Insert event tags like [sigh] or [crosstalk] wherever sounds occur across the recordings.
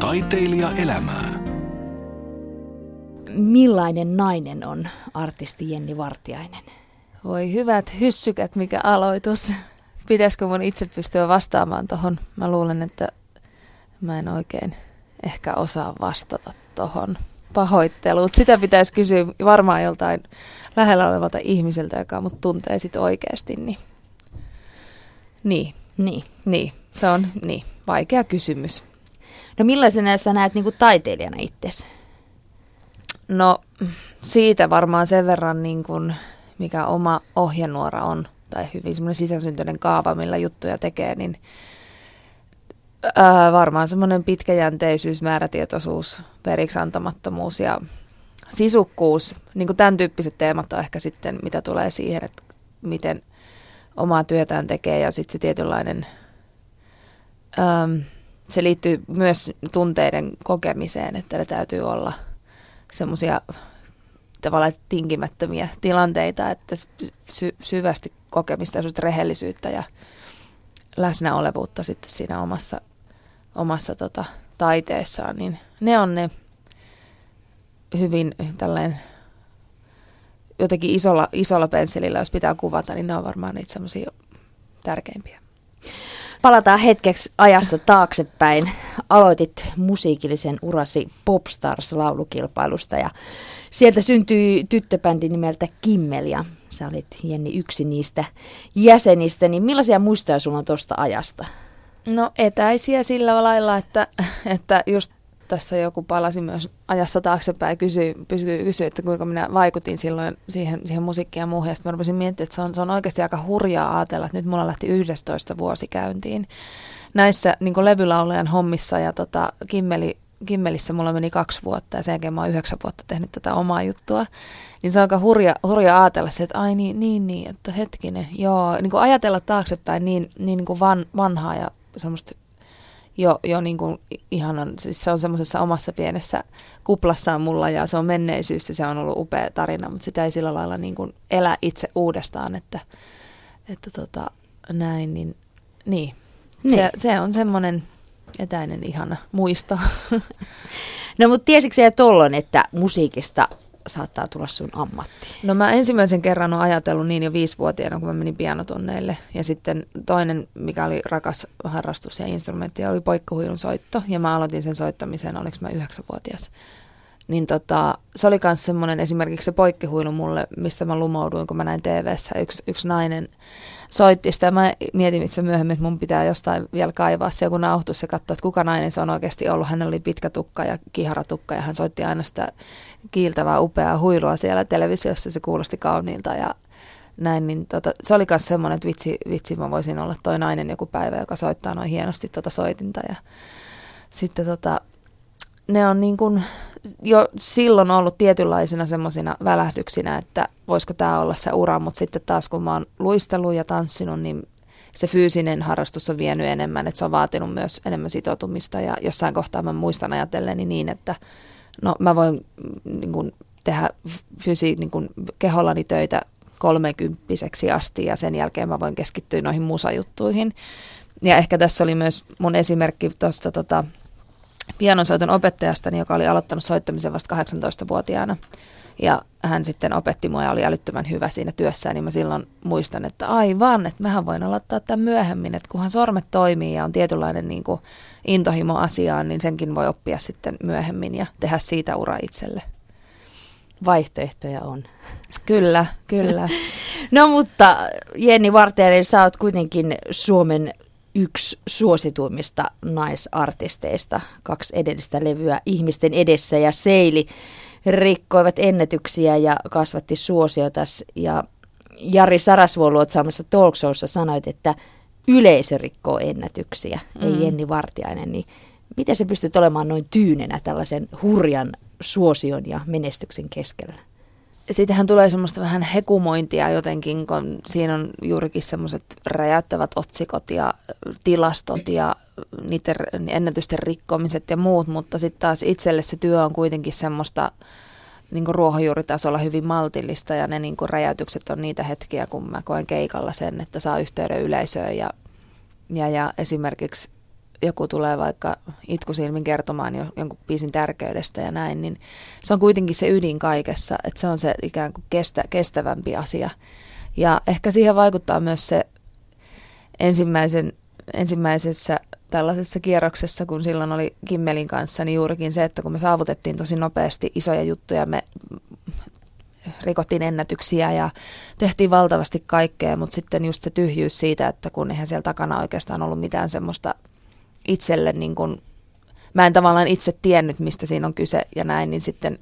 Taiteilija elämää. Millainen nainen on artisti Jenni Vartiainen? Voi hyvät hyssykät, mikä aloitus. Pitäisikö mun itse pystyä vastaamaan tohon? Mä luulen, että mä en oikein ehkä osaa vastata tohon. Pahoittelut. Sitä pitäisi kysyä varmaan joltain lähellä olevalta ihmiseltä, joka mut tuntee sit oikeasti. Niin. Niin. Niin. Niin. Se on niin. Vaikea kysymys. No millaisena sä näet niin kuin taiteilijana itsesi? No siitä varmaan sen verran, niin kuin, mikä oma ohjenuora on, tai hyvin semmoinen sisäsyntyinen kaava, millä juttuja tekee, niin ää, varmaan semmoinen pitkäjänteisyys, määrätietoisuus, periksi antamattomuus ja sisukkuus. Niin kuin tämän tyyppiset teemat on ehkä sitten, mitä tulee siihen, että miten omaa työtään tekee ja sitten se tietynlainen... Äm, se liittyy myös tunteiden kokemiseen, että ne täytyy olla semmoisia tavallaan tinkimättömiä tilanteita, että sy- syvästi kokemista ja rehellisyyttä ja läsnäolevuutta sitten siinä omassa, omassa tota, taiteessaan, niin ne on ne hyvin tällainen jotenkin isolla, isolla pensselillä, jos pitää kuvata, niin ne on varmaan niitä semmoisia tärkeimpiä. Palataan hetkeksi ajassa taaksepäin. Aloitit musiikillisen urasi Popstars-laulukilpailusta ja sieltä syntyi tyttöbändi nimeltä Kimmel ja sä olit Jenni yksi niistä jäsenistä. Niin millaisia muistoja sulla on tuosta ajasta? No etäisiä sillä lailla, että, että just tässä joku palasi myös ajassa taaksepäin ja kysyi, kysyi, kysyi, että kuinka minä vaikutin silloin siihen, siihen musiikkiin ja muuhun. Ja sitten mä rupesin miettimään, että se on, se on oikeasti aika hurjaa ajatella, että nyt mulla lähti 11 vuosi käyntiin näissä niin levylaulajan hommissa ja tota, Kimmeli, Kimmelissä mulla meni kaksi vuotta ja sen jälkeen mä oon yhdeksän vuotta tehnyt tätä omaa juttua. Niin se on aika hurja, hurja ajatella se, että ai niin, niin, niin että hetkinen, joo, niin kuin ajatella taaksepäin niin, niin, niin kuin van, vanhaa ja semmoista jo, jo niin kuin ihanan, siis se on semmoisessa omassa pienessä kuplassaan mulla ja se on menneisyys ja se on ollut upea tarina, mutta sitä ei sillä lailla niin kuin elä itse uudestaan, että, että tota, näin, niin, niin. niin. Se, se on semmoinen etäinen ihana muisto. [laughs] No mutta tiesitkö sä tollon, että musiikista saattaa tulla sun ammatti? No mä ensimmäisen kerran olen ajatellut niin jo viisivuotiaana, kun mä menin pianotunneille. Ja sitten toinen, mikä oli rakas harrastus ja instrumentti, oli poikkohuilun soitto. Ja mä aloitin sen soittamisen, oliko mä yhdeksänvuotias. Niin tota, se oli myös semmoinen esimerkiksi se poikkihuilu mulle, mistä mä lumouduin, kun mä näin TV-ssä yksi, yksi nainen soitti sitä. Mä mietin itse myöhemmin, että mun pitää jostain vielä kaivaa se joku nauhoitus ja katsoa, että kuka nainen se on oikeasti ollut. Hänellä oli pitkä tukka ja kiharatukka ja hän soitti aina sitä kiiltävää upeaa huilua siellä televisiossa. Se kuulosti kauniilta ja näin, niin tota, se oli myös semmoinen, että vitsi, vitsi, mä voisin olla toi nainen joku päivä, joka soittaa noin hienosti tota soitinta ja sitten tota, ne on niin kuin jo silloin ollut tietynlaisina semmoisina välähdyksinä, että voisiko tämä olla se ura, mutta sitten taas kun mä oon luistellut ja tanssinut, niin se fyysinen harrastus on vienyt enemmän, että se on vaatinut myös enemmän sitoutumista ja jossain kohtaa mä muistan ajatelleni niin, että no mä voin niin kuin, tehdä fysi, niin kuin, kehollani töitä kolmekymppiseksi asti ja sen jälkeen mä voin keskittyä noihin musajuttuihin. Ja ehkä tässä oli myös mun esimerkki tuosta tota, pianosoiton opettajastani, joka oli aloittanut soittamisen vasta 18-vuotiaana. Ja hän sitten opetti mua ja oli älyttömän hyvä siinä työssään, niin mä silloin muistan, että aivan, että mähän voin aloittaa tämän myöhemmin, että kunhan sormet toimii ja on tietynlainen niin kuin intohimo asiaan, niin senkin voi oppia sitten myöhemmin ja tehdä siitä ura itselle. Vaihtoehtoja on. Kyllä, kyllä. [laughs] no mutta Jenni Vartijainen, sä oot kuitenkin Suomen yksi suosituimmista naisartisteista. Kaksi edellistä levyä ihmisten edessä ja Seili rikkoivat ennätyksiä ja kasvatti suosiota. Ja Jari Sarasvuo saamassa talkshowssa sanoit, että yleisö rikkoo ennätyksiä, mm. ei Jenni Vartiainen. Niin miten se pystyt olemaan noin tyynenä tällaisen hurjan suosion ja menestyksen keskellä? Siitähän tulee semmoista vähän hekumointia jotenkin, kun siinä on juurikin semmoiset räjäyttävät otsikot ja tilastot ja niiden ennätysten rikkomiset ja muut, mutta sitten taas itselle se työ on kuitenkin semmoista niin kuin ruohonjuuritasolla hyvin maltillista ja ne niin kuin räjäytykset on niitä hetkiä, kun mä koen keikalla sen, että saa yhteyden yleisöön ja, ja, ja esimerkiksi joku tulee vaikka itkusilmin kertomaan jo, jonkun biisin tärkeydestä ja näin, niin se on kuitenkin se ydin kaikessa, että se on se ikään kuin kestä, kestävämpi asia. Ja ehkä siihen vaikuttaa myös se ensimmäisen, ensimmäisessä tällaisessa kierroksessa, kun silloin oli Kimmelin kanssa, niin juurikin se, että kun me saavutettiin tosi nopeasti isoja juttuja, me rikottiin ennätyksiä ja tehtiin valtavasti kaikkea, mutta sitten just se tyhjyys siitä, että kun eihän siellä takana oikeastaan ollut mitään semmoista itselle, niin kuin, mä en tavallaan itse tiennyt, mistä siinä on kyse ja näin, niin sitten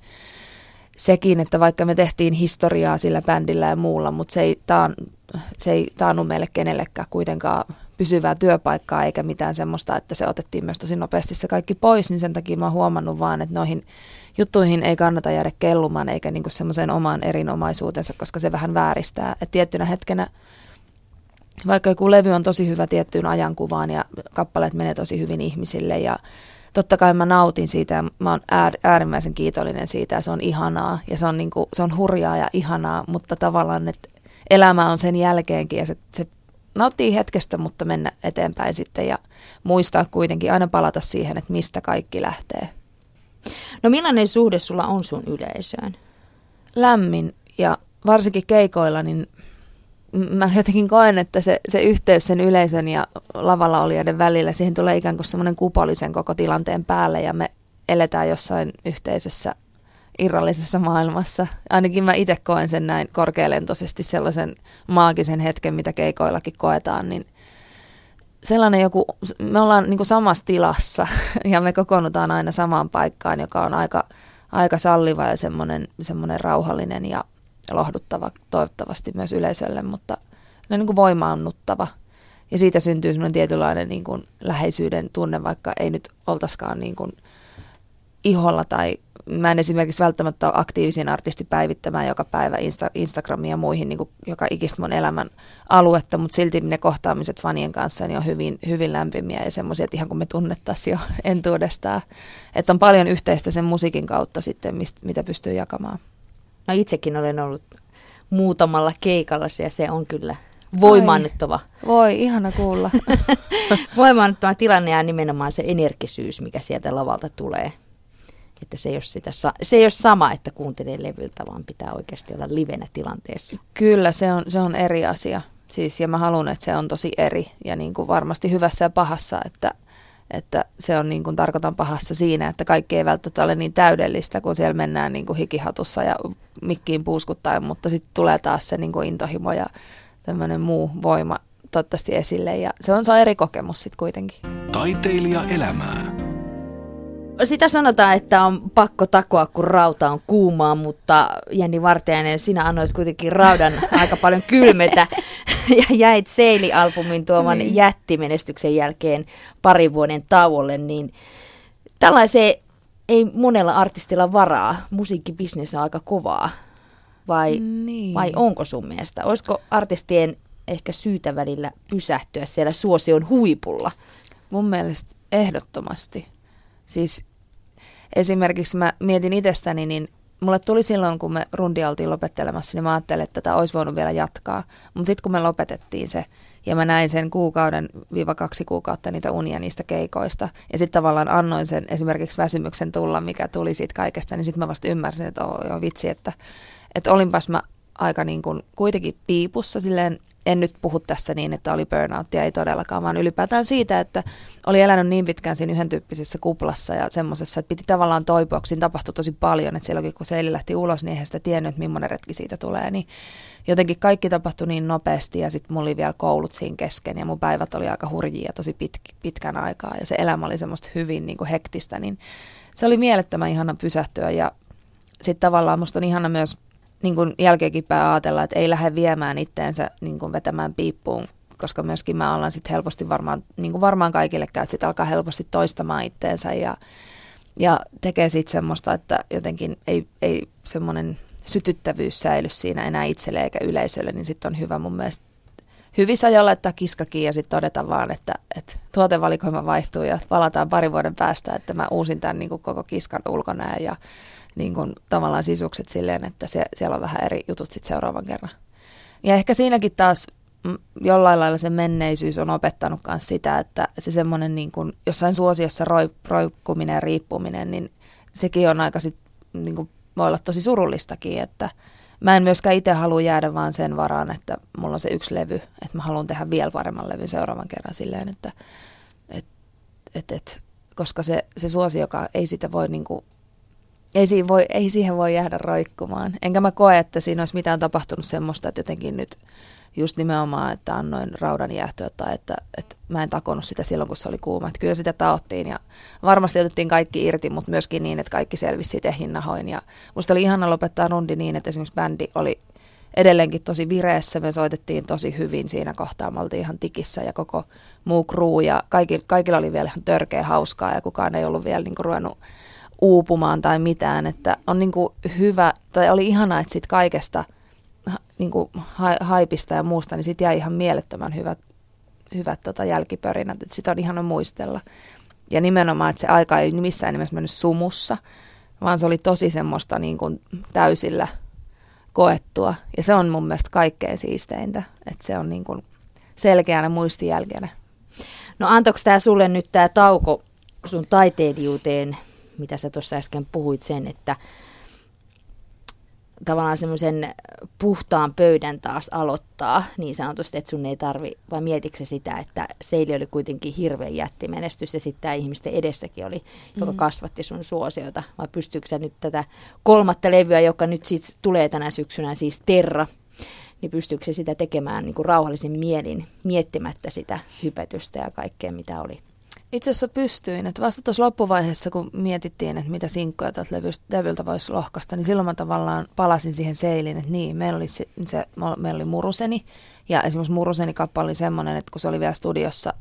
sekin, että vaikka me tehtiin historiaa sillä bändillä ja muulla, mutta se ei, taan, se ei taannut meille kenellekään kuitenkaan pysyvää työpaikkaa eikä mitään semmoista, että se otettiin myös tosi nopeasti se kaikki pois, niin sen takia mä oon huomannut vaan, että noihin juttuihin ei kannata jäädä kellumaan eikä niinku semmoiseen omaan erinomaisuutensa, koska se vähän vääristää. Et tiettynä hetkenä, vaikka joku levy on tosi hyvä tiettyyn ajankuvaan ja kappaleet menee tosi hyvin ihmisille ja totta kai mä nautin siitä ja mä oon äärimmäisen kiitollinen siitä ja se on ihanaa ja se on, niinku, se on hurjaa ja ihanaa, mutta tavallaan, että elämä on sen jälkeenkin ja se, se nauttii hetkestä, mutta mennä eteenpäin sitten ja muistaa kuitenkin aina palata siihen, että mistä kaikki lähtee. No millainen suhde sulla on sun yleisöön? Lämmin ja varsinkin keikoilla, niin mä jotenkin koen, että se, se yhteys sen yleisön ja lavalla olijoiden välillä, siihen tulee ikään kuin semmoinen kupolisen koko tilanteen päälle ja me eletään jossain yhteisessä irrallisessa maailmassa. Ainakin mä itse koen sen näin korkealentoisesti sellaisen maagisen hetken, mitä keikoillakin koetaan, niin sellainen joku, me ollaan niin samassa tilassa [laughs] ja me kokoonnutaan aina samaan paikkaan, joka on aika, aika salliva ja semmoinen, semmoinen rauhallinen ja lohduttava toivottavasti myös yleisölle, mutta ne niin kuin voimaannuttava. Ja siitä syntyy semmoinen tietynlainen niin kuin läheisyyden tunne, vaikka ei nyt oltaskaan niin kuin iholla tai mä en esimerkiksi välttämättä ole aktiivisin artisti päivittämään joka päivä Insta, Instagramia ja muihin niin kuin joka ikistä mun elämän aluetta, mutta silti ne kohtaamiset fanien kanssa niin on hyvin, hyvin lämpimiä ja semmoisia, että ihan kuin me tunnettaisiin jo [laughs] entuudestaan. Että on paljon yhteistä sen musiikin kautta sitten, mistä, mitä pystyy jakamaan. No itsekin olen ollut muutamalla keikalla ja se on kyllä voimaannuttava. Voi, ihana kuulla. [laughs] voimaannuttava tilanne ja nimenomaan se energisyys, mikä sieltä lavalta tulee. Että se ei, ole sitä, se ei ole sama, että kuuntelee levyltä, vaan pitää oikeasti olla livenä tilanteessa. Kyllä, se on, se on eri asia. Siis, ja mä haluan, että se on tosi eri ja niin kuin varmasti hyvässä ja pahassa, että, että se on niin kuin tarkoitan pahassa siinä, että kaikki ei välttämättä ole niin täydellistä, kun siellä mennään niin kuin hikihatussa ja mikkiin puuskuttaen, mutta sitten tulee taas se niin kuin intohimo ja tämmöinen muu voima toivottavasti esille ja se on, se on eri kokemus sitten kuitenkin. Taiteilija elämää. Sitä sanotaan, että on pakko takoa, kun rauta on kuumaa, mutta Jenni Vartiainen, sinä annoit kuitenkin raudan [laughs] aika paljon kylmetä ja jäit Seili-albumin tuoman niin. jättimenestyksen jälkeen parin vuoden tauolle, niin tällaiseen ei monella artistilla varaa. Musiikkibisnes on aika kovaa. Vai, niin. vai onko sun mielestä? Olisiko artistien ehkä syytä välillä pysähtyä siellä suosion huipulla? Mun mielestä ehdottomasti. Siis esimerkiksi mä mietin itsestäni, niin mulle tuli silloin, kun me rundia oltiin lopettelemassa, niin mä ajattelin, että tätä olisi voinut vielä jatkaa. Mutta sitten kun me lopetettiin se, ja mä näin sen kuukauden viiva kaksi kuukautta niitä unia niistä keikoista, ja sitten tavallaan annoin sen esimerkiksi väsymyksen tulla, mikä tuli siitä kaikesta, niin sitten mä vasta ymmärsin, että oh, joo, vitsi, että, että olinpas mä aika niin kuin kuitenkin piipussa silleen en nyt puhu tästä niin, että oli burnouttia, ei todellakaan, vaan ylipäätään siitä, että oli elänyt niin pitkään siinä yhden tyyppisessä kuplassa ja semmoisessa, että piti tavallaan toipua, siinä tapahtui tosi paljon, että silloinkin kun Seili lähti ulos, niin eihän sitä tiennyt, että millainen retki siitä tulee, niin jotenkin kaikki tapahtui niin nopeasti ja sitten mulla oli vielä koulut siinä kesken ja mun päivät oli aika hurjia tosi pit, pitkän aikaa ja se elämä oli semmoista hyvin niin kuin hektistä, niin se oli mielettömän ihana pysähtyä ja sitten tavallaan musta on ihana myös niin kuin jälkeenkin päin ajatella, että ei lähde viemään itteensä niin kuin vetämään piippuun, koska myöskin mä ollaan sitten helposti varmaan, niin kuin varmaan kaikille käy, että alkaa helposti toistamaan itteensä ja, ja tekee sitten semmoista, että jotenkin ei, ei semmoinen sytyttävyys säily siinä enää itselle eikä yleisölle, niin sitten on hyvä mun mielestä hyvissä ajoin laittaa kiskakin ja sitten todeta vaan, että, että tuotevalikoima vaihtuu ja palataan parin vuoden päästä, että mä uusin tämän niin kuin koko kiskan ulkona ja niin kuin, tavallaan sisukset silleen, että se, siellä on vähän eri jutut sitten seuraavan kerran. Ja ehkä siinäkin taas jollain lailla se menneisyys on opettanut myös sitä, että se semmoinen niin kuin jossain suosiossa roi, roikkuminen ja riippuminen, niin sekin on aika sit, niin kuin, voi olla tosi surullistakin, että mä en myöskään itse halua jäädä vaan sen varaan, että mulla on se yksi levy, että mä haluan tehdä vielä paremman levyn seuraavan kerran silleen, että et, et, et, koska se, se suosi, joka ei sitä voi niin kuin, ei, siihen voi, ei siihen voi jäädä roikkumaan. Enkä mä koe, että siinä olisi mitään tapahtunut semmoista, että jotenkin nyt just nimenomaan, että annoin raudan jäähtyä tai että, että mä en takonut sitä silloin, kun se oli kuuma. Että kyllä sitä taottiin ja varmasti otettiin kaikki irti, mutta myöskin niin, että kaikki selvisi siitä hinnahoin. Ja musta oli ihana lopettaa rundi niin, että esimerkiksi bändi oli edelleenkin tosi vireessä. Me soitettiin tosi hyvin siinä kohtaa. Me oltiin ihan tikissä ja koko muu crew ja kaikki, kaikilla oli vielä ihan törkeä hauskaa ja kukaan ei ollut vielä niinku ruvennut uupumaan tai mitään. Että on niinku hyvä, tai oli ihana, että siitä kaikesta – niin kuin haipista ja muusta, niin sitten jäi ihan mielettömän hyvät, hyvät tota jälkipörinät, että sitä on ihana muistella. Ja nimenomaan, että se aika ei missään nimessä mennyt sumussa, vaan se oli tosi semmoista niin kuin täysillä koettua. Ja se on mun mielestä kaikkein siisteintä, että se on niin kuin selkeänä muistijälkeenä. No antoiko tämä sulle nyt tämä tauko sun taiteilijuuteen, mitä sä tuossa äsken puhuit sen, että tavallaan semmoisen puhtaan pöydän taas aloittaa niin sanotusti, että sun ei tarvi, vai mietitkö sitä, että Seili oli kuitenkin hirveän jättimenestys ja sitten tämä ihmisten edessäkin oli, mm. joka kasvatti sun suosiota, vai pystyykö nyt tätä kolmatta levyä, joka nyt sitten tulee tänä syksynä, siis Terra, niin pystyykö sitä tekemään niin kuin rauhallisin mielin, miettimättä sitä hypetystä ja kaikkea, mitä oli? Itse asiassa pystyin, että vasta tuossa loppuvaiheessa, kun mietittiin, että mitä sinkkuja tuolta levyltä voisi lohkasta, niin silloin mä tavallaan palasin siihen seiliin, että niin, meillä oli, se, se, meillä oli Muruseni, ja esimerkiksi Muruseni kappale oli semmoinen, että kun se oli vielä studiossa,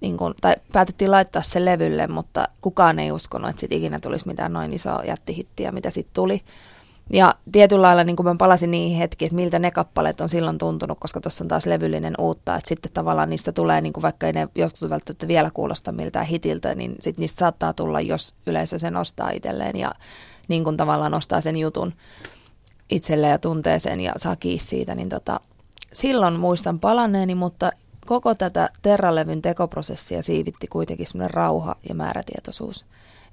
niin kun, tai päätettiin laittaa se levylle, mutta kukaan ei uskonut, että siitä ikinä tulisi mitään noin isoa jättihittiä, mitä sitten tuli. Ja tietyllä lailla niin mä palasin niihin hetkiin, että miltä ne kappaleet on silloin tuntunut, koska tuossa on taas levyllinen uutta, että sitten tavallaan niistä tulee, niin kuin vaikka ei ne jotkut välttämättä vielä kuulosta miltään hitiltä, niin sitten niistä saattaa tulla, jos yleisö sen ostaa itselleen ja niin kuin tavallaan ostaa sen jutun itselleen ja tuntee sen ja saa kiinni siitä, niin tota, silloin muistan palanneeni, mutta koko tätä Terralevyn tekoprosessia siivitti kuitenkin semmoinen rauha ja määrätietoisuus.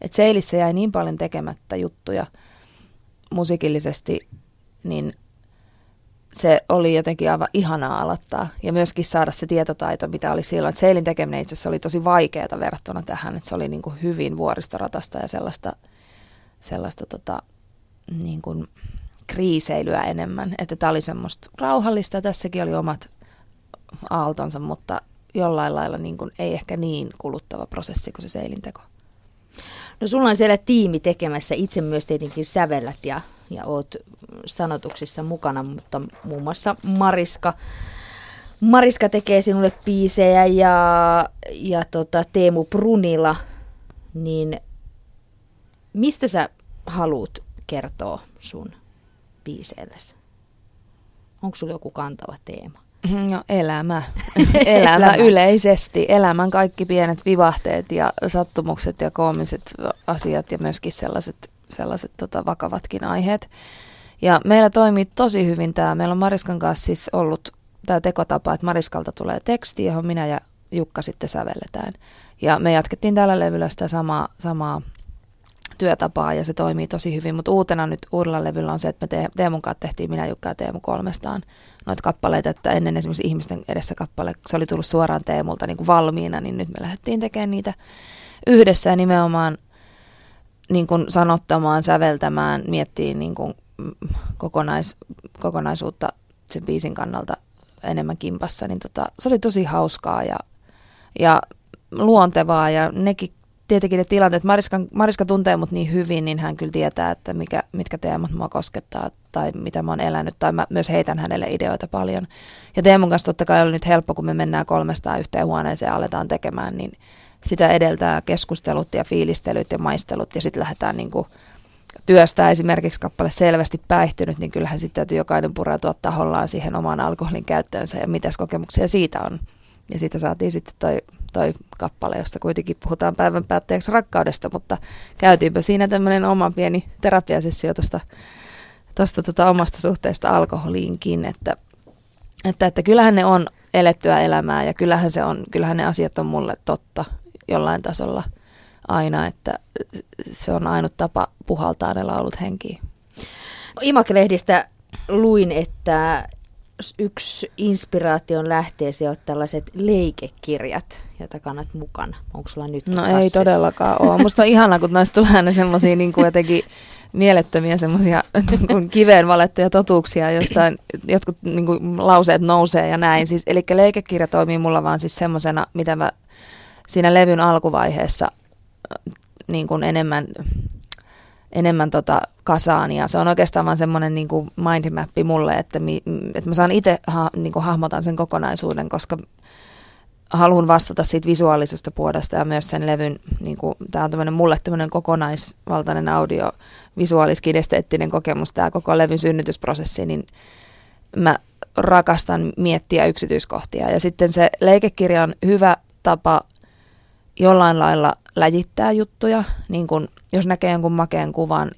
Et Seilissä jäi niin paljon tekemättä juttuja – musiikillisesti, niin se oli jotenkin aivan ihanaa aloittaa. Ja myöskin saada se tietotaito, mitä oli silloin. Seilin tekeminen itse asiassa oli tosi vaikeaa verrattuna tähän. Että se oli niin kuin hyvin vuoristoratasta ja sellaista, sellaista tota, niin kuin kriiseilyä enemmän. Että tämä oli semmoista rauhallista. Tässäkin oli omat aaltonsa, mutta jollain lailla niin kuin, ei ehkä niin kuluttava prosessi kuin se seilinteko. No sulla on siellä tiimi tekemässä, itse myös tietenkin sävellät ja, ja oot sanotuksissa mukana, mutta muun muassa Mariska, Mariska tekee sinulle biisejä ja, ja tota Teemu Brunila, niin mistä sä haluat kertoa sun biiseillesi? Onko sulla joku kantava teema? No elämä. [laughs] elämä, elämä yleisesti. Elämän kaikki pienet vivahteet ja sattumukset ja koomiset asiat ja myöskin sellaiset, sellaiset tota, vakavatkin aiheet. Ja meillä toimii tosi hyvin tämä. Meillä on Mariskan kanssa siis ollut tämä tekotapa, että Mariskalta tulee teksti, johon minä ja Jukka sitten sävelletään. Ja me jatkettiin tällä levyllä sitä samaa, samaa työtapaa ja se toimii tosi hyvin, mutta uutena nyt uudella levyllä on se, että me te- Teemun kanssa tehtiin minä Jukka ja Teemu kolmestaan noita kappaleita, että ennen esimerkiksi ihmisten edessä kappale, se oli tullut suoraan Teemulta niin kuin valmiina, niin nyt me lähdettiin tekemään niitä yhdessä ja nimenomaan niin kuin sanottamaan, säveltämään, miettii niin kuin kokonais, kokonaisuutta sen biisin kannalta enemmän kimpassa, niin tota, se oli tosi hauskaa ja, ja luontevaa ja nekin tietenkin ne tilanteet, Mariska, Mariska tuntee mut niin hyvin, niin hän kyllä tietää, että mikä, mitkä teemat mua koskettaa tai mitä mä oon elänyt, tai mä myös heitän hänelle ideoita paljon. Ja Teemun kanssa totta kai oli nyt helppo, kun me mennään kolmestaan yhteen huoneeseen ja aletaan tekemään, niin sitä edeltää keskustelut ja fiilistelyt ja maistelut, ja sitten lähdetään niin kuin työstää esimerkiksi kappale selvästi päihtynyt, niin kyllähän sitten täytyy jokainen pureutua tahollaan siihen omaan alkoholin käyttöönsä ja mitäs kokemuksia siitä on. Ja siitä saatiin sitten toi toi kappale, josta kuitenkin puhutaan päivän päätteeksi rakkaudesta, mutta käytiinpä siinä tämmöinen oma pieni terapiasessio tuosta tosta tota omasta suhteesta alkoholiinkin, että Että, että kyllähän ne on elettyä elämää ja kyllähän, se on, kyllähän ne asiat on mulle totta jollain tasolla aina, että se on ainut tapa puhaltaa ne laulut henkiin. Imakelehdistä luin, että yksi inspiraation lähteesi on tällaiset leikekirjat, joita kannat mukana. Onko sulla nyt No kassissa? ei todellakaan ole. Musta on ihana, kun noista tulee aina semmoisia niin kuin jotenkin mielettömiä semmoisia niin kiveen valettuja totuuksia, jostain jotkut niin kuin, lauseet nousee ja näin. Siis, eli leikekirja toimii mulla vaan siis semmoisena, mitä mä siinä levyn alkuvaiheessa niin kuin enemmän, enemmän tota kasaan. Ja se on oikeastaan vaan semmoinen niin kuin mindmappi mulle, että, mi, että mä saan itse ha, niin kuin hahmotan sen kokonaisuuden, koska haluan vastata siitä visuaalisesta puolesta ja myös sen levyn, niin kuin, tämä on tämmöinen mulle tämmöinen kokonaisvaltainen audio, visuaalis-kinesteettinen kokemus, tämä koko levyn synnytysprosessi, niin mä rakastan miettiä yksityiskohtia. Ja sitten se leikekirja on hyvä tapa jollain lailla läjittää juttuja, niin kun, jos näkee jonkun makeen kuvan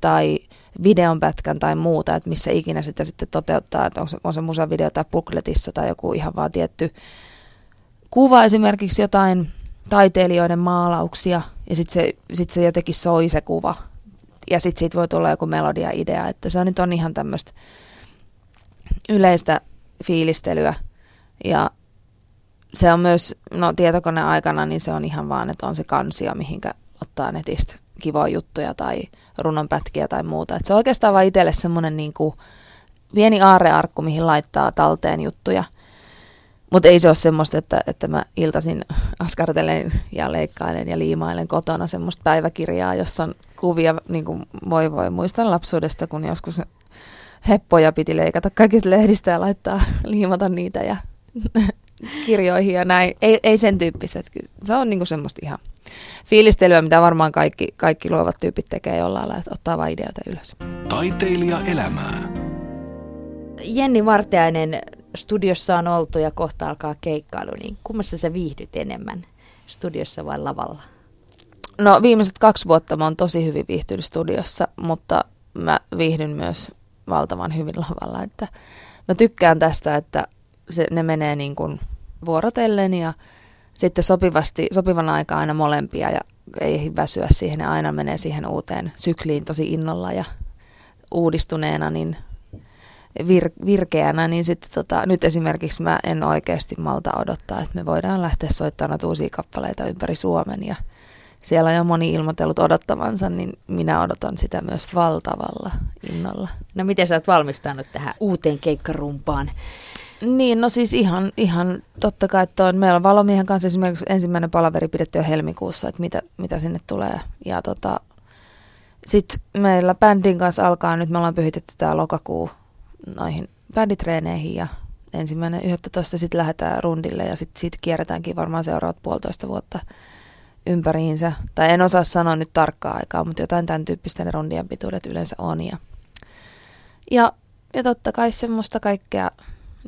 tai videon pätkän tai muuta, että missä ikinä sitä sitten toteuttaa, että on se, on se musavideo tai bukletissa tai joku ihan vaan tietty kuva, esimerkiksi jotain taiteilijoiden maalauksia, ja sitten se, sit se jotenkin soi se kuva, ja sitten siitä voi tulla joku melodia-idea, että se on nyt on ihan tämmöistä yleistä fiilistelyä, ja se on myös, no tietokoneen aikana, niin se on ihan vaan, että on se kansio, mihinkä ottaa netistä kivoja juttuja tai runonpätkiä tai muuta. Et se on oikeastaan vaan itselle semmoinen niin kuin pieni aarearkku, mihin laittaa talteen juttuja. Mutta ei se ole semmoista, että, että mä iltasin askartelen ja leikkailen ja liimailen kotona semmoista päiväkirjaa, jossa on kuvia, niin kuin voi voi. Muistan lapsuudesta, kun joskus heppoja piti leikata kaikista lehdistä ja laittaa, liimata niitä ja kirjoihin ja näin. Ei, ei sen tyyppistä. Se on niinku semmoista ihan fiilistelyä, mitä varmaan kaikki, kaikki luovat tyypit tekee jollain lailla, että ottaa vain ideoita ylös. Taiteilija elämää. Jenni Vartiainen, studiossa on oltu ja kohta alkaa keikkailu, niin kummassa sä viihdyt enemmän, studiossa vai lavalla? No viimeiset kaksi vuotta mä oon tosi hyvin viihtynyt studiossa, mutta mä viihdyn myös valtavan hyvin lavalla. Että mä tykkään tästä, että se, ne menee niin kuin vuorotellen ja sitten sopivasti, sopivan aikaa aina molempia ja ei väsyä siihen ja aina menee siihen uuteen sykliin tosi innolla ja uudistuneena niin vir, virkeänä, niin sitten tota, nyt esimerkiksi mä en oikeasti malta odottaa, että me voidaan lähteä soittamaan uusia kappaleita ympäri Suomen ja siellä on jo moni ilmoitellut odottavansa, niin minä odotan sitä myös valtavalla innolla. No miten sä oot valmistanut tähän uuteen keikkarumpaan? Niin, no siis ihan, ihan totta kai, että on, meillä on Valomiehen kanssa esimerkiksi ensimmäinen palaveri pidetty jo helmikuussa, että mitä, mitä sinne tulee. Ja tota, sitten meillä bändin kanssa alkaa, nyt me ollaan pyhitetty tämä lokakuu noihin bänditreeneihin ja ensimmäinen 11 sitten lähdetään rundille ja sitten siitä kierretäänkin varmaan seuraavat puolitoista vuotta ympäriinsä. Tai en osaa sanoa nyt tarkkaa aikaa, mutta jotain tämän tyyppistä ne rundien pituudet yleensä on. Ja, ja, ja totta kai semmoista kaikkea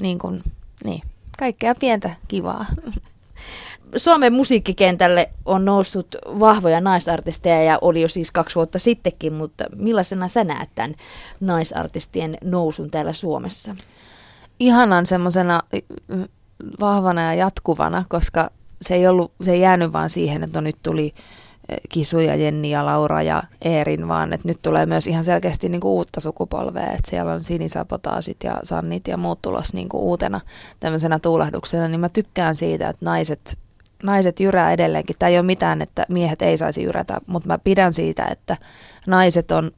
niin kuin, niin, kaikkea pientä kivaa. Suomen musiikkikentälle on noussut vahvoja naisartisteja ja oli jo siis kaksi vuotta sittenkin, mutta millaisena sä näet tämän naisartistien nousun täällä Suomessa? Ihanan semmoisena vahvana ja jatkuvana, koska se ei, ollut, se ei jäänyt vaan siihen, että no nyt tuli Kisu ja Jenni ja Laura ja Eerin, vaan että nyt tulee myös ihan selkeästi niin kuin uutta sukupolvea, että siellä on sinisapotaasit ja sannit ja muut tulos niin kuin uutena tämmöisenä tuulahduksena, niin mä tykkään siitä, että naiset, naiset jyrää edelleenkin. Tämä ei ole mitään, että miehet ei saisi jyrätä, mutta mä pidän siitä, että naiset on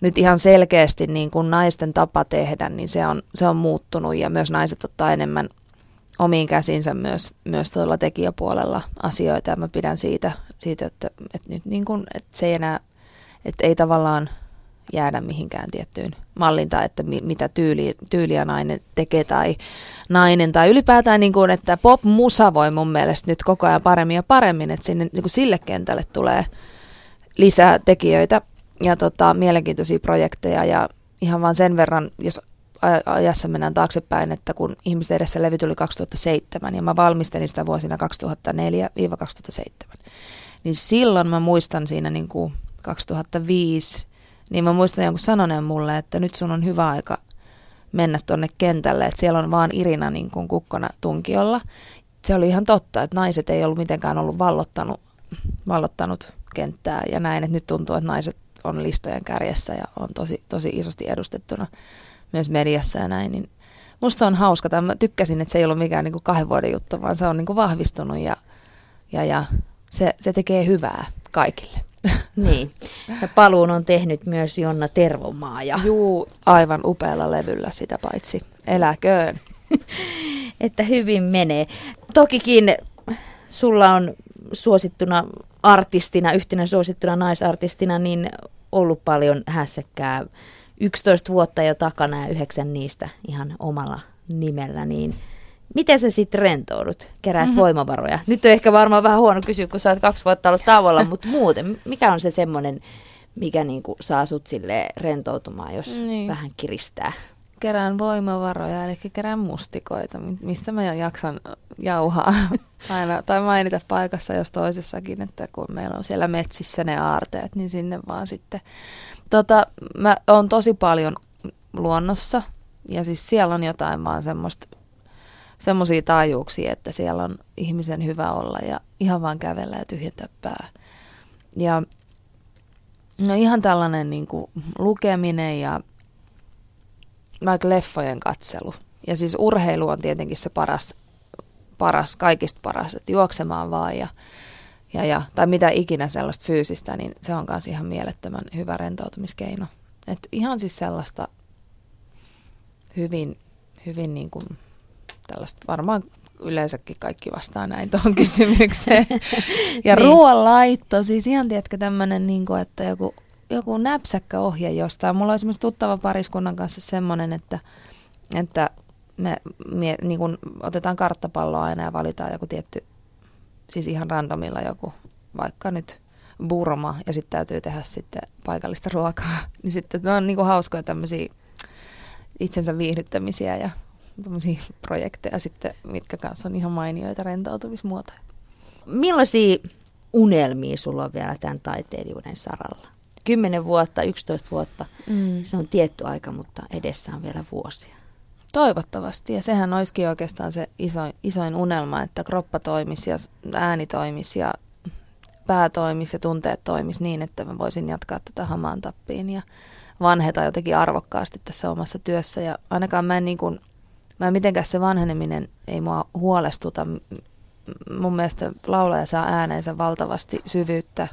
nyt ihan selkeästi niin kuin naisten tapa tehdä, niin se on, se on muuttunut ja myös naiset ottaa enemmän omiin käsinsä myös, myös tuolla tekijäpuolella asioita ja mä pidän siitä, siitä että, että nyt niin kuin, että se ei enää, että ei tavallaan jäädä mihinkään tiettyyn malliin tai että mi, mitä tyyli, tyyliä nainen tekee tai nainen tai ylipäätään niin kuin, että pop-musa voi mun mielestä nyt koko ajan paremmin ja paremmin, että sinne niin kuin sille kentälle tulee lisää tekijöitä ja tota, mielenkiintoisia projekteja ja ihan vaan sen verran, jos ajassa mennään taaksepäin, että kun ihmisten edessä levy tuli 2007 ja mä valmistelin sitä vuosina 2004-2007, niin silloin mä muistan siinä niin kuin 2005, niin mä muistan jonkun sanoneen mulle, että nyt sun on hyvä aika mennä tuonne kentälle, että siellä on vaan Irina niin kuin kukkona tunkiolla. Se oli ihan totta, että naiset ei ollut mitenkään ollut vallottanut, vallottanut kenttää ja näin, että nyt tuntuu, että naiset on listojen kärjessä ja on tosi, tosi isosti edustettuna myös mediassa ja näin, niin musta on hauska. Tai mä tykkäsin, että se ei ollut mikään niin kuin kahden vuoden juttu, vaan se on niin kuin vahvistunut ja, ja, ja se, se tekee hyvää kaikille. [laughs] Niin. Ja paluun on tehnyt myös Jonna Tervomaa. Ja... Juu, aivan upealla levyllä sitä paitsi. Eläköön. [laughs] että hyvin menee. Tokikin sulla on suosittuna artistina, yhtenä suosittuna naisartistina, niin ollut paljon hässäkkää 11 vuotta jo takana ja yhdeksän niistä ihan omalla nimellä, niin miten sä sitten rentoudut, keräät mm-hmm. voimavaroja? Nyt on ehkä varmaan vähän huono kysyä, kun sä oot kaksi vuotta ollut tavoilla, [laughs] mutta muuten, mikä on se semmoinen, mikä niinku saa sut sille rentoutumaan, jos niin. vähän kiristää? Kerään voimavaroja, eli kerään mustikoita, mistä mä jaksan jauhaa [laughs] aina, tai mainita paikassa jos toisessakin, että kun meillä on siellä metsissä ne aarteet, niin sinne vaan sitten. Tota, mä oon tosi paljon luonnossa, ja siis siellä on jotain vaan semmoista semmoisia taajuuksia, että siellä on ihmisen hyvä olla ja ihan vaan kävellä ja tyhjentää pää. Ja no ihan tällainen niin kuin lukeminen ja vaikka leffojen katselu. Ja siis urheilu on tietenkin se paras, paras kaikista paras, että juoksemaan vaan ja, ja, ja, tai mitä ikinä sellaista fyysistä, niin se on myös ihan mielettömän hyvä rentoutumiskeino. Et ihan siis sellaista hyvin, hyvin niin kuin tällaista varmaan yleensäkin kaikki vastaa näin tuohon [laughs] kysymykseen. ja niin. ruoanlaitto, siis ihan tiedätkö tämmöinen, niin kuin, että joku, joku näpsäkkä ohje jostain. Mulla on esimerkiksi tuttava pariskunnan kanssa semmoinen, että, että me, me niin kuin otetaan karttapalloa aina ja valitaan joku tietty, siis ihan randomilla joku, vaikka nyt burma, ja sitten täytyy tehdä sitten paikallista ruokaa. [laughs] Niin sitten ne on niin kuin hauskoja tämmöisiä itsensä viihdyttämisiä ja tämmöisiä projekteja sitten, mitkä kanssa on ihan mainioita rentoutumismuotoja. Millaisia unelmia sulla on vielä tämän taiteilijuuden saralla? Kymmenen vuotta, 11 vuotta, mm. se on tietty aika, mutta edessä on vielä vuosia. Toivottavasti, ja sehän olisikin oikeastaan se isoin, isoin unelma, että kroppa toimisi ja ääni toimisi ja pää toimisi ja tunteet toimisi niin, että mä voisin jatkaa tätä hamaan tappiin ja vanheta jotenkin arvokkaasti tässä omassa työssä. Ja ainakaan mä en niin kuin Mä mitenkään se vanheneminen ei mua huolestuta. Mun mielestä laulaja saa ääneensä valtavasti syvyyttä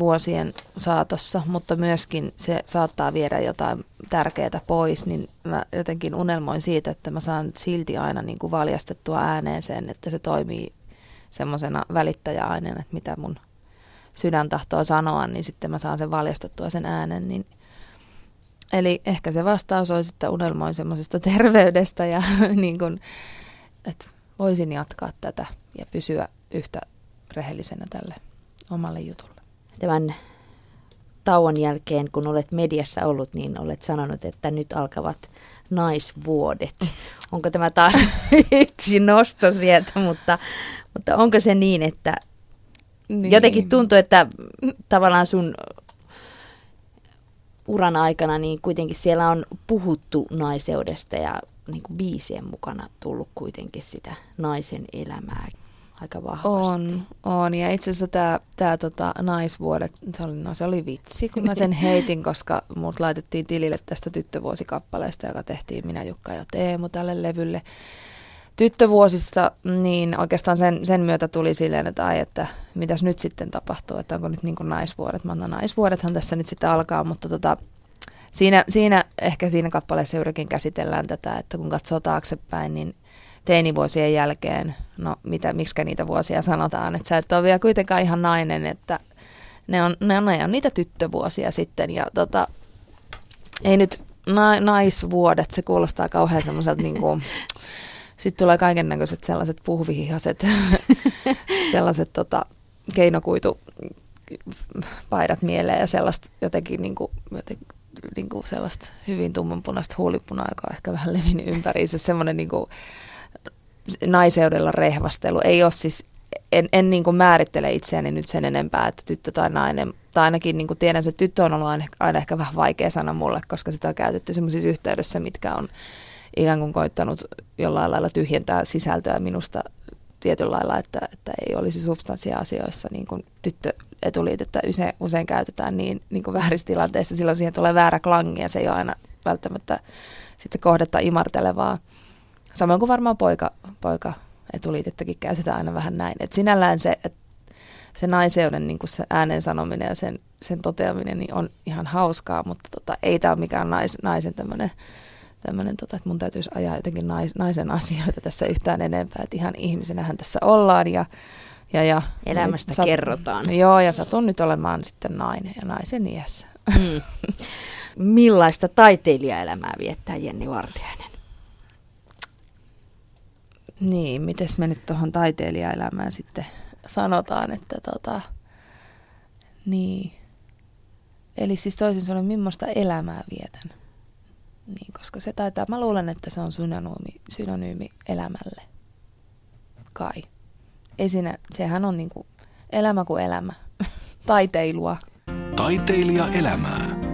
vuosien saatossa, mutta myöskin se saattaa viedä jotain tärkeää pois, niin mä jotenkin unelmoin siitä, että mä saan silti aina niin kuin valjastettua ääneen sen, että se toimii semmoisena välittäjäaineena, että mitä mun sydän tahtoo sanoa, niin sitten mä saan sen valjastettua sen äänen, niin – Eli ehkä se vastaus olisi, että unelmoin semmoisesta terveydestä ja [laughs] niin kun, että voisin jatkaa tätä ja pysyä yhtä rehellisenä tälle omalle jutulle. Tämän tauon jälkeen, kun olet mediassa ollut, niin olet sanonut, että nyt alkavat naisvuodet. [laughs] Onko tämä taas [laughs] yksi nosto sieltä, mutta, mutta onko se niin, että niin. jotenkin tuntuu, että tavallaan sun uran aikana, niin kuitenkin siellä on puhuttu naiseudesta ja niin kuin biisien mukana tullut kuitenkin sitä naisen elämää aika vahvasti. On, on. Ja itse asiassa tämä, tämä tota, naisvuodet, se oli, no, se oli vitsi, kun mä sen [laughs] heitin, koska mut laitettiin tilille tästä tyttövuosikappaleesta, joka tehtiin minä, Jukka ja Teemu tälle levylle tyttövuosista, niin oikeastaan sen, sen myötä tuli silleen, että ai, että mitäs nyt sitten tapahtuu, että onko nyt niin kuin naisvuodet. Mä no, naisvuodethan tässä nyt sitten alkaa, mutta tota, siinä, siinä, ehkä siinä kappaleessa juurikin käsitellään tätä, että kun katsoo taaksepäin, niin teinivuosien jälkeen, no mitä, miksi niitä vuosia sanotaan, että sä et ole vielä kuitenkaan ihan nainen, että ne on, ne on, ne on niitä tyttövuosia sitten ja tota, ei nyt na, naisvuodet, se kuulostaa kauhean semmoiselta [laughs] niin kuin, Sitten tulee kaiken näköiset sellaiset puhvihihaset, [laughs] sellaiset tota, keinokuitu paidat mieleen ja sellaista jotenkin, niin kuin, jotenkin niin kuin sellaista hyvin tummanpunaista huulipunaa, joka on ehkä vähän levinnyt ympäri. Se semmoinen niin kuin, naiseudella rehvastelu ei ole siis en, en niin kuin määrittele itseäni nyt sen enempää, että tyttö tai nainen, tai ainakin niin kuin tiedän, että tyttö on ollut aina, aina ehkä vähän vaikea sana mulle, koska sitä on käytetty sellaisissa yhteydessä, mitkä on ikään kuin koittanut jollain lailla tyhjentää sisältöä minusta tietyllä lailla, että, että ei olisi substanssia asioissa, niin kuin tyttö etuliitettä usein, usein käytetään niin, niin kuin väärissä tilanteissa, silloin siihen tulee väärä klangi ja se ei ole aina välttämättä sitten kohdetta imartelevaa. Samoin kuin varmaan poika, poika etuliitettäkin käytetään aina vähän näin. Et sinällään se, että se naiseuden niin kuin se äänen sanominen ja sen, sen toteaminen niin on ihan hauskaa, mutta tota, ei tämä ole mikään nais, naisen tämmöinen tämmöinen, tota, että mun täytyisi ajaa jotenkin nais, naisen [laughs] asioita tässä yhtään enempää, että ihan ihmisenähän tässä ollaan ja, ja, ja Elämästä sat, kerrotaan. Joo, ja satun nyt olemaan sitten nainen ja naisen iässä. Mm. [laughs] Millaista taiteilijaelämää viettää Jenni Vartiainen? Niin, miten me nyt tuohon taiteilijaelämään sitten sanotaan, että tota, niin. Eli siis toisin sanoen, millaista elämää vietän. Niin, koska se taitaa, mä luulen, että se on synonyymi, synonyymi elämälle. Kai. Ei siinä, sehän on niinku elämä kuin elämä. [laughs] Taiteilua. Taiteilija elämää.